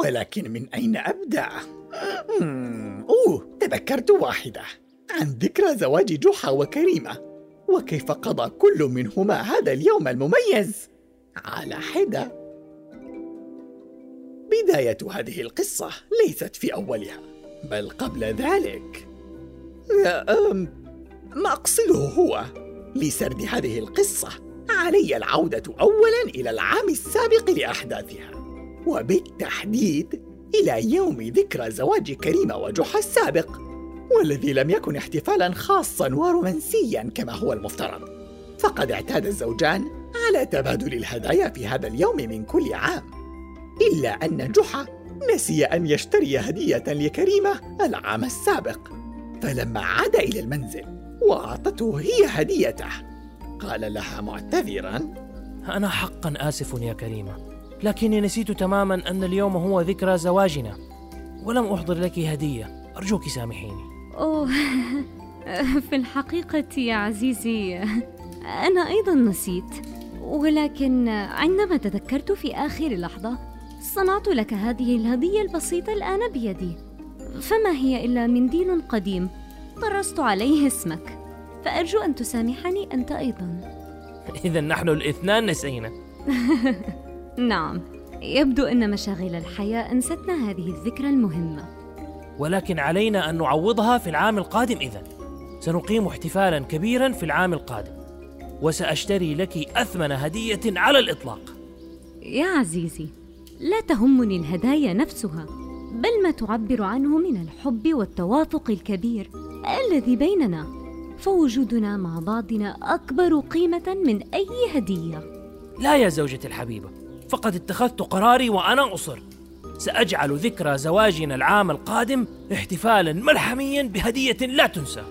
ولكن من أين أبدأ؟ أوه تذكرت واحدة. عن ذكرى زواج جحا وكريمة. وكيف قضى كل منهما هذا اليوم المميز؟ على حدة. بداية هذه القصة ليست في أولها بل قبل ذلك. ما أقصده هو لسرد هذه القصة. علي العودة أولا إلى العام السابق لأحداثها وبالتحديد إلى يوم ذكرى زواج كريمة وجحا السابق والذي لم يكن احتفالا خاصا ورومانسيا كما هو المفترض. فقد اعتاد الزوجان على تبادل الهدايا في هذا اليوم من كل عام إلا أن جحا نسي أن يشتري هدية لكريمة العام السابق فلما عاد إلى المنزل وأعطته هي هديته. قال لها معتذرا. أنا حقا آسف يا كريمة لكني نسيت تماما أن اليوم هو ذكرى زواجنا. ولم أحضر لك هدية. أرجوك سامحيني. أوه في الحقيقة يا عزيزي أنا أيضا نسيت. ولكن عندما تذكرت في آخر لحظة صنعت لك هذه الهدية البسيطة الآن بيدي. فما هي إلا منديل قديم طرزت عليه اسمك. فأرجو أن تسامحني أنت أيضا. إذا نحن الاثنان نسينا. نعم يبدو أن مشاغل الحياة أنستنا هذه الذكرى المهمة. ولكن علينا أن نعوضها في العام القادم إذا. سنقيم احتفالا كبيرا في العام القادم. وسأشتري لك أثمن هدية على الإطلاق. يا عزيزي لا تهمني الهدايا نفسها بل ما تعبر عنه من الحب والتوافق الكبير الذي بيننا. فوجودنا مع بعضنا أكبر قيمة من أي هدية. لا يا زوجتي الحبيبة فقد اتخذت قراري وأنا أصر. سأجعل ذكرى زواجنا العام القادم احتفالا ملحميا بهدية لا تنسى.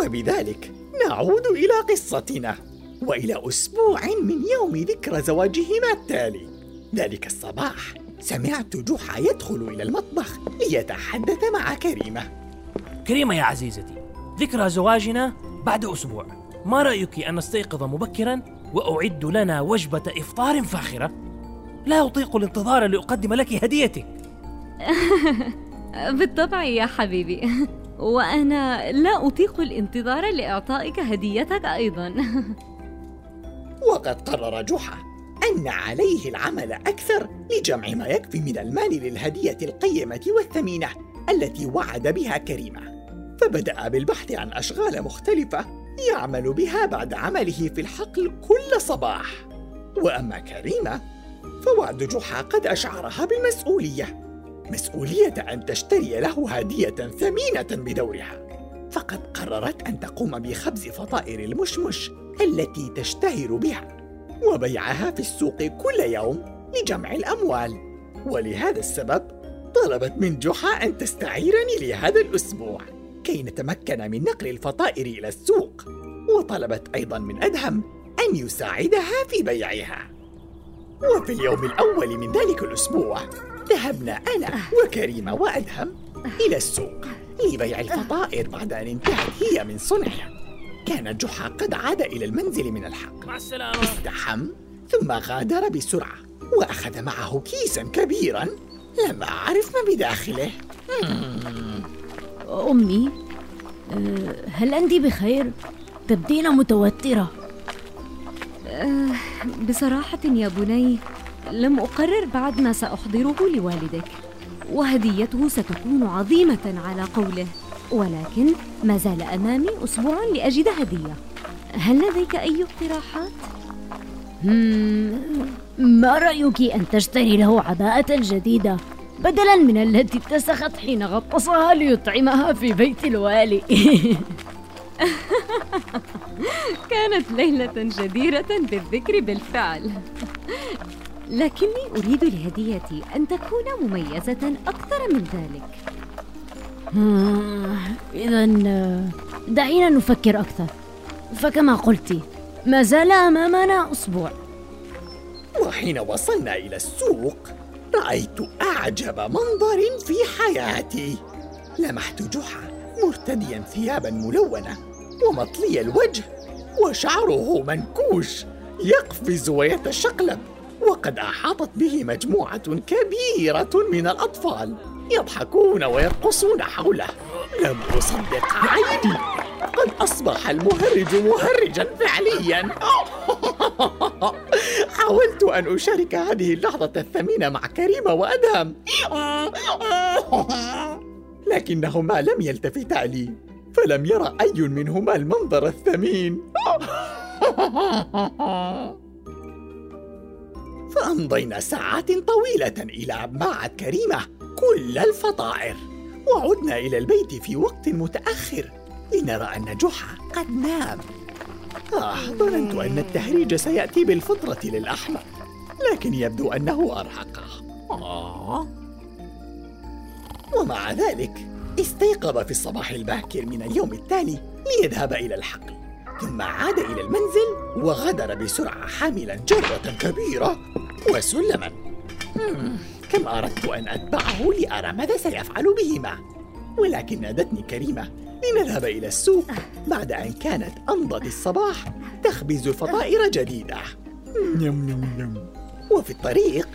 وبذلك نعود إلى قصتنا وإلى أسبوع من يوم ذكرى زواجهما التالي. ذلك الصباح سمعت جحا يدخل إلى المطبخ ليتحدث مع كريمة. كريمة يا عزيزتي ذكرى زواجنا بعد أسبوع. ما رأيك أن نستيقظ مبكرا وأعد لنا وجبة إفطار فاخرة؟ لا أطيق الانتظار لأقدم لك هديتك. بالطبع يا حبيبي. وأنا لا أطيق الانتظار لإعطائك هديتك أيضا. وقد قرر جحا أن عليه العمل أكثر لجمع ما يكفي من المال للهدية القيمة والثمينة التي وعد بها كريمة. فبدأ بالبحث عن أشغال مختلفة يعمل بها بعد عمله في الحقل كل صباح. وأما كريمة فوعد جحا قد أشعرها بالمسؤولية مسؤولية أن تشتري له هدية ثمينة بدورها. فقد قررت أن تقوم بخبز فطائر المشمش التي تشتهر بها وبيعها في السوق كل يوم لجمع الأموال. ولهذا السبب طلبت من جحا أن تستعيرني لهذا الأسبوع. كي نتمكن من نقل الفطائر إلى السوق. وطلبت أيضا من أدهم أن يساعدها في بيعها. وفي اليوم الأول من ذلك الأسبوع ذهبنا أنا وكريمة وأدهم إلى السوق لبيع الفطائر بعد أن انتهت هي من صنعها. كان جحا قد عاد إلى المنزل من الحق. مع السلامة. ازدحم ثم غادر بسرعة وأخذ معه كيسا كبيرا لم أعرف ما بداخله. أمي أه، هل أنت بخير؟ تبدين متوترة أه، بصراحة يا بني لم أقرر بعد ما سأحضره لوالدك وهديته ستكون عظيمة على قوله ولكن ما زال أمامي أسبوع لأجد هدية هل لديك أي اقتراحات؟ ما رأيك أن تشتري له عباءة جديدة بدلا من التي اتسخت حين غطسها ليطعمها في بيت الوالي. كانت ليلة جديرة بالذكر بالفعل. لكني أريد لهديتي أن تكون مميزة أكثر من ذلك. إذا دعينا نفكر أكثر. فكما قلت ما زال أمامنا أسبوع. وحين وصلنا إلى السوق رأيت أعجب منظر في حياتي. لمحت جحا مرتديا ثيابا ملونة ومطلي الوجه وشعره منكوش يقفز ويتشقلب وقد أحاطت به مجموعة كبيرة من الأطفال يضحكون ويرقصون حوله. لم أصدق عيني. قد أصبح المهرج مهرجا فعليا. حاولت أن أشارك هذه اللحظة الثمينة مع كريمة وأدهم. لكنهما لم يلتفتا لي فلم يرى أي منهما المنظر الثمين. فأمضينا ساعات طويلة إلى معت كريمة كل الفطائر وعدنا إلى البيت في وقت متأخر لنرى أن جحا قد نام. آه ظننت أن التهريج سيأتي بالفطرة للأحمر لكن يبدو أنه أرهقه آه. ومع ذلك استيقظ في الصباح الباكر من اليوم التالي ليذهب إلى الحقل ثم عاد إلى المنزل وغادر بسرعة حاملا جرة كبيرة وسلما كم أردت أن أتبعه لأرى ماذا سيفعل بهما ولكن نادتني كريمة لنذهب إلى السوق. بعد أن كانت أمضت الصباح تخبز فطائر جديدة. نم نم نم وفي الطريق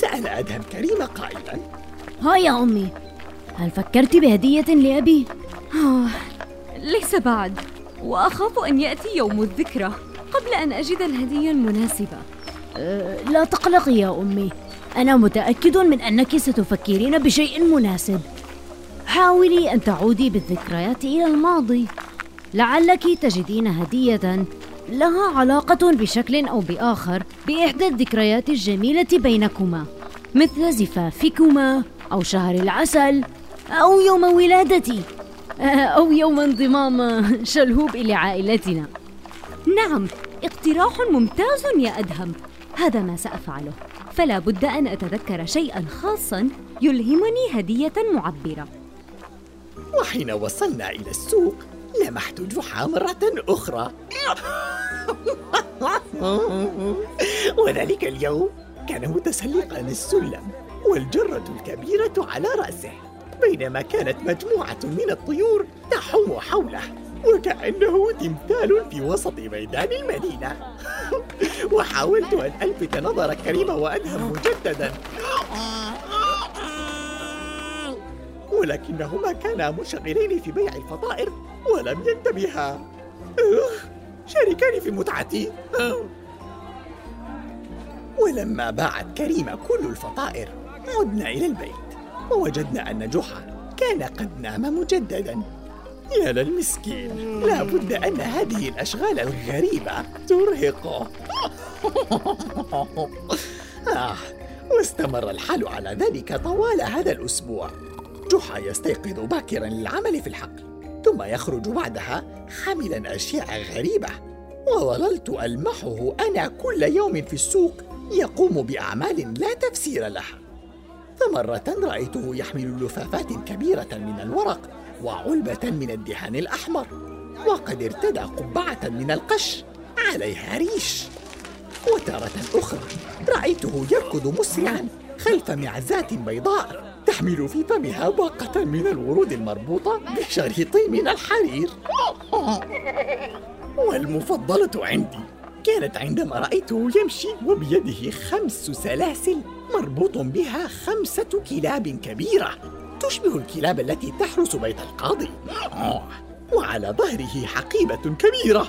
سأل أدهم كريمة قائلا. ها يا أمي هل فكرت بهدية لأبي؟ آه، ليس بعد. وأخاف أن يأتي يوم الذكرى قبل أن أجد الهدية المناسبة. أه لا تقلقي يا أمي. أنا متأكد من أنك ستفكرين بشيء مناسب. حاولي أن تعودي بالذكريات إلى الماضي. لعلك تجدين هدية لها علاقة بشكل أو بآخر بإحدى الذكريات الجميلة بينكما مثل زفافكما أو شهر العسل أو يوم ولادتي أو يوم انضمام شلهوب إلى عائلتنا نعم اقتراح ممتاز يا أدهم. هذا ما سأفعله. فلا بد أن أتذكر شيئا خاصا يلهمني هدية معبرة. وحين وصلنا إلى السوق لمحت جحا مرة أخرى. وذلك اليوم كان متسلقا السلم والجرة الكبيرة على رأسه بينما كانت مجموعة من الطيور تحوم حوله وكأنه تمثال في وسط ميدان المدينة. وحاولت أن ألفت نظر كريمة وأدهم مجددا. ولكنهما كانا مشغلين في بيع الفطائر ولم ينتبها. شاركاني في متعتي. ولما باعت كريمة كل الفطائر عدنا إلى البيت ووجدنا أن جحا كان قد نام مجددا. يا للمسكين لا بد أن هذه الأشغال الغريبة ترهقه آه واستمر الحال على ذلك طوال هذا الأسبوع. جحا يستيقظ باكرا للعمل في الحقل ثم يخرج بعدها حاملا أشياء غريبة. وظللت ألمحه أنا كل يوم في السوق يقوم بأعمال لا تفسير لها. فمرة رأيته يحمل لفافات كبيرة من الورق وعلبة من الدهان الأحمر وقد ارتدى قبعة من القش عليها ريش. وتارة أخرى رأيته يركض مسرعا خلف معزات بيضاء. تحمل في فمها باقة من الورود المربوطة بشريط من الحرير. والمفضلة عندي كانت عندما رأيته يمشي وبيده خمس سلاسل مربوط بها خمسة كلاب كبيرة تشبه الكلاب التي تحرس بيت القاضي. وعلى ظهره حقيبة كبيرة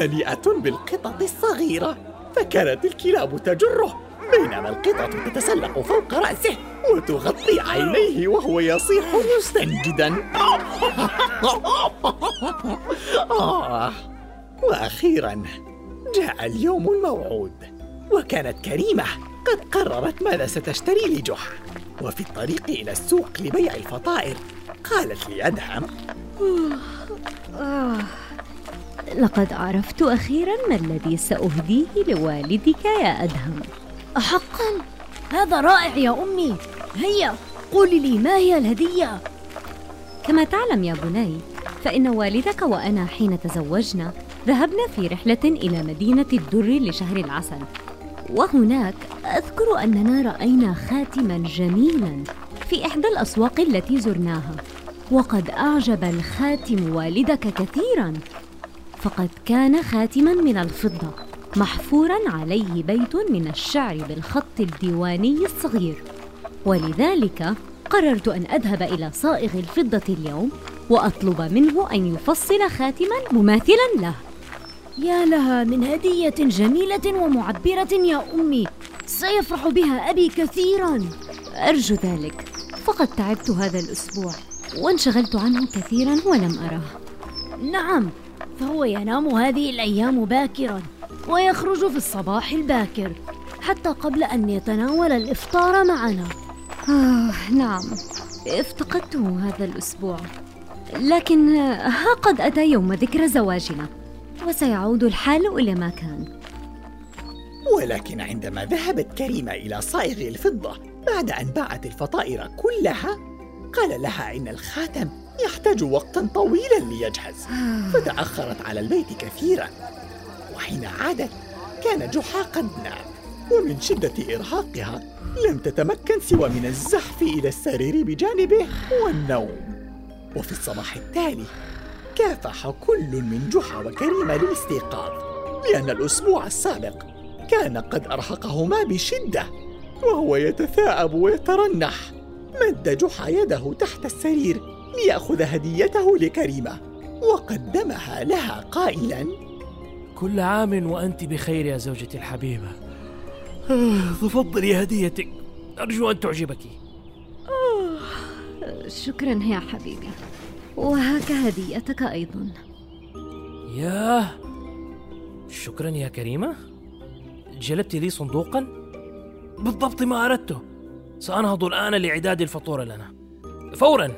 مليئة بالقطط الصغيرة فكانت الكلاب تجره. بينما القطط تتسلق فوق رأسه وتغطي عينيه وهو يصيح مستنجدا. آه وأخيرا جاء اليوم الموعود وكانت كريمة قد قررت ماذا ستشتري لجحا وفي الطريق إلى السوق لبيع الفطائر قالت لي أدهم. آه. لقد عرفت أخيرا ما الذي سأهديه لوالدك يا أدهم. أحقا هذا رائع يا أمي. هيا قولي لي ما هي الهدية؟ كما تعلم يا بني فإن والدك وأنا حين تزوجنا ذهبنا في رحلة إلى مدينة الدر لشهر العسل. وهناك أذكر أننا رأينا خاتما جميلا في إحدى الأسواق التي زرناها. وقد أعجب الخاتم والدك كثيرا فقد كان خاتما من الفضة. محفورا عليه بيت من الشعر بالخط الديواني الصغير. ولذلك قررت أن أذهب إلى صائغ الفضة اليوم وأطلب منه أن يفصل خاتما مماثلا له. يا لها من هدية جميلة ومعبرة يا أمي. سيفرح بها أبي كثيرا. أرجو ذلك. فقد تعبت هذا الأسبوع وانشغلت عنه كثيرا ولم أراه نعم فهو ينام هذه الأيام باكرا. ويخرج في الصباح الباكر حتى قبل أن يتناول الإفطار معنا. آه نعم. افتقدته هذا الأسبوع. لكن ها قد أتى يوم ذكرى زواجنا وسيعود الحال إلى ما كان. ولكن عندما ذهبت كريمة إلى صائغ الفضة بعد أن باعت الفطائر كلها قال لها إن الخاتم يحتاج وقتا طويلا ليجهز فتأخرت على البيت كثيرا. وحين عادت كان جحا قد نام ومن شدة إرهاقها لم تتمكن سوى من الزحف إلى السرير بجانبه والنوم. وفي الصباح التالي كافح كل من جحا وكريمة للاستيقاظ لأن الأسبوع السابق كان قد أرهقهما بشدة وهو يتثاءب ويترنح. مد جحا يده تحت السرير ليأخذ هديته لكريمة وقدمها لها قائلا كل عام وأنت بخير يا زوجتي الحبيبة. آه، تفضلي هديتك. أرجو أن تعجبك. شكرا يا حبيبي. وهاك هديتك أيضا. ياه شكرا يا كريمة. جلبت لي صندوقا؟ بالضبط ما أردته. سأنهض الآن لإعداد الفطور لنا. فورا.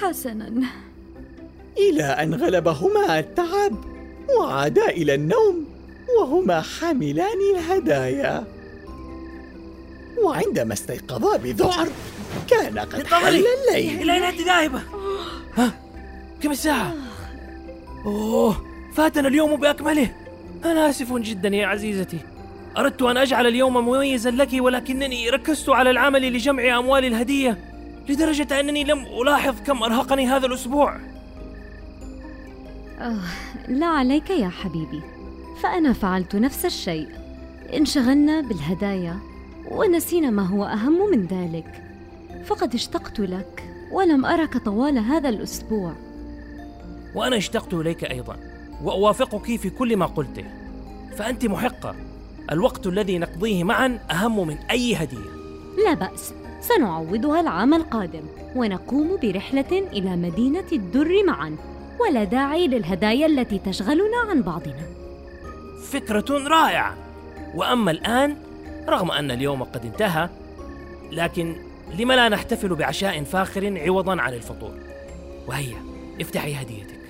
حسنا. إلى أن غلبهما التعب. وعادا إلى النوم وهما حاملان الهدايا وعندما استيقظا بذعر كان قد حل الليل إلى أين أنت ذاهبة؟ ها؟ كم الساعة؟ أوه فاتنا اليوم بأكمله أنا آسف جدا يا عزيزتي أردت أن أجعل اليوم مميزا لك ولكنني ركزت على العمل لجمع أموال الهدية لدرجة أنني لم ألاحظ كم أرهقني هذا الأسبوع آه لا عليك يا حبيبي. فأنا فعلت نفس الشيء. انشغلنا بالهدايا ونسينا ما هو أهم من ذلك. فقد اشتقت لك ولم أرك طوال هذا الأسبوع. وأنا اشتقت إليك أيضا وأوافقك في كل ما قلته. فأنت محقة. الوقت الذي نقضيه معا أهم من أي هدية. لا بأس. سنعوضها العام القادم ونقوم برحلة إلى مدينة الدر معا. ولا داعي للهدايا التي تشغلنا عن بعضنا. فكرة رائعة. وأما الآن رغم أن اليوم قد انتهى لكن لم لا نحتفل بعشاء فاخر عوضا عن الفطور؟ وهيا افتحي هديتك.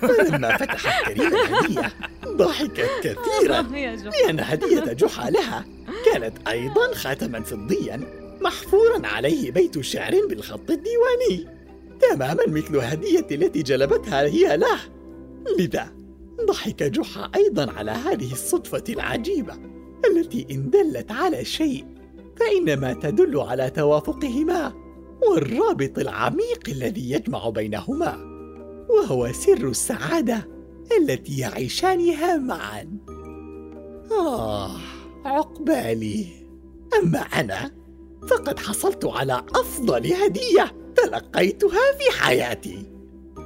فلما فتحت كريمة الهدية. ضحكت كثيرا. لأن هدية جحا لها كانت أيضا خاتما فضيا. محفورا عليه بيت شعر بالخط الديواني. تماما مثل الهدية التي جلبتها هي له. لذا ضحك جحا أيضا على هذه الصدفة العجيبة التي إن دلت على شيء فإنما تدل على توافقهما والرابط العميق الذي يجمع بينهما وهو سر السعادة التي يعيشانها معا. آه عقبالي. أما أنا فقد حصلت على أفضل هدية تلقيتها في حياتي.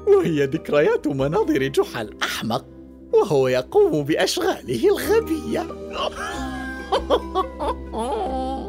وهي ذكريات مناظر جحا الأحمق وهو يقوم بأشغاله الغبية.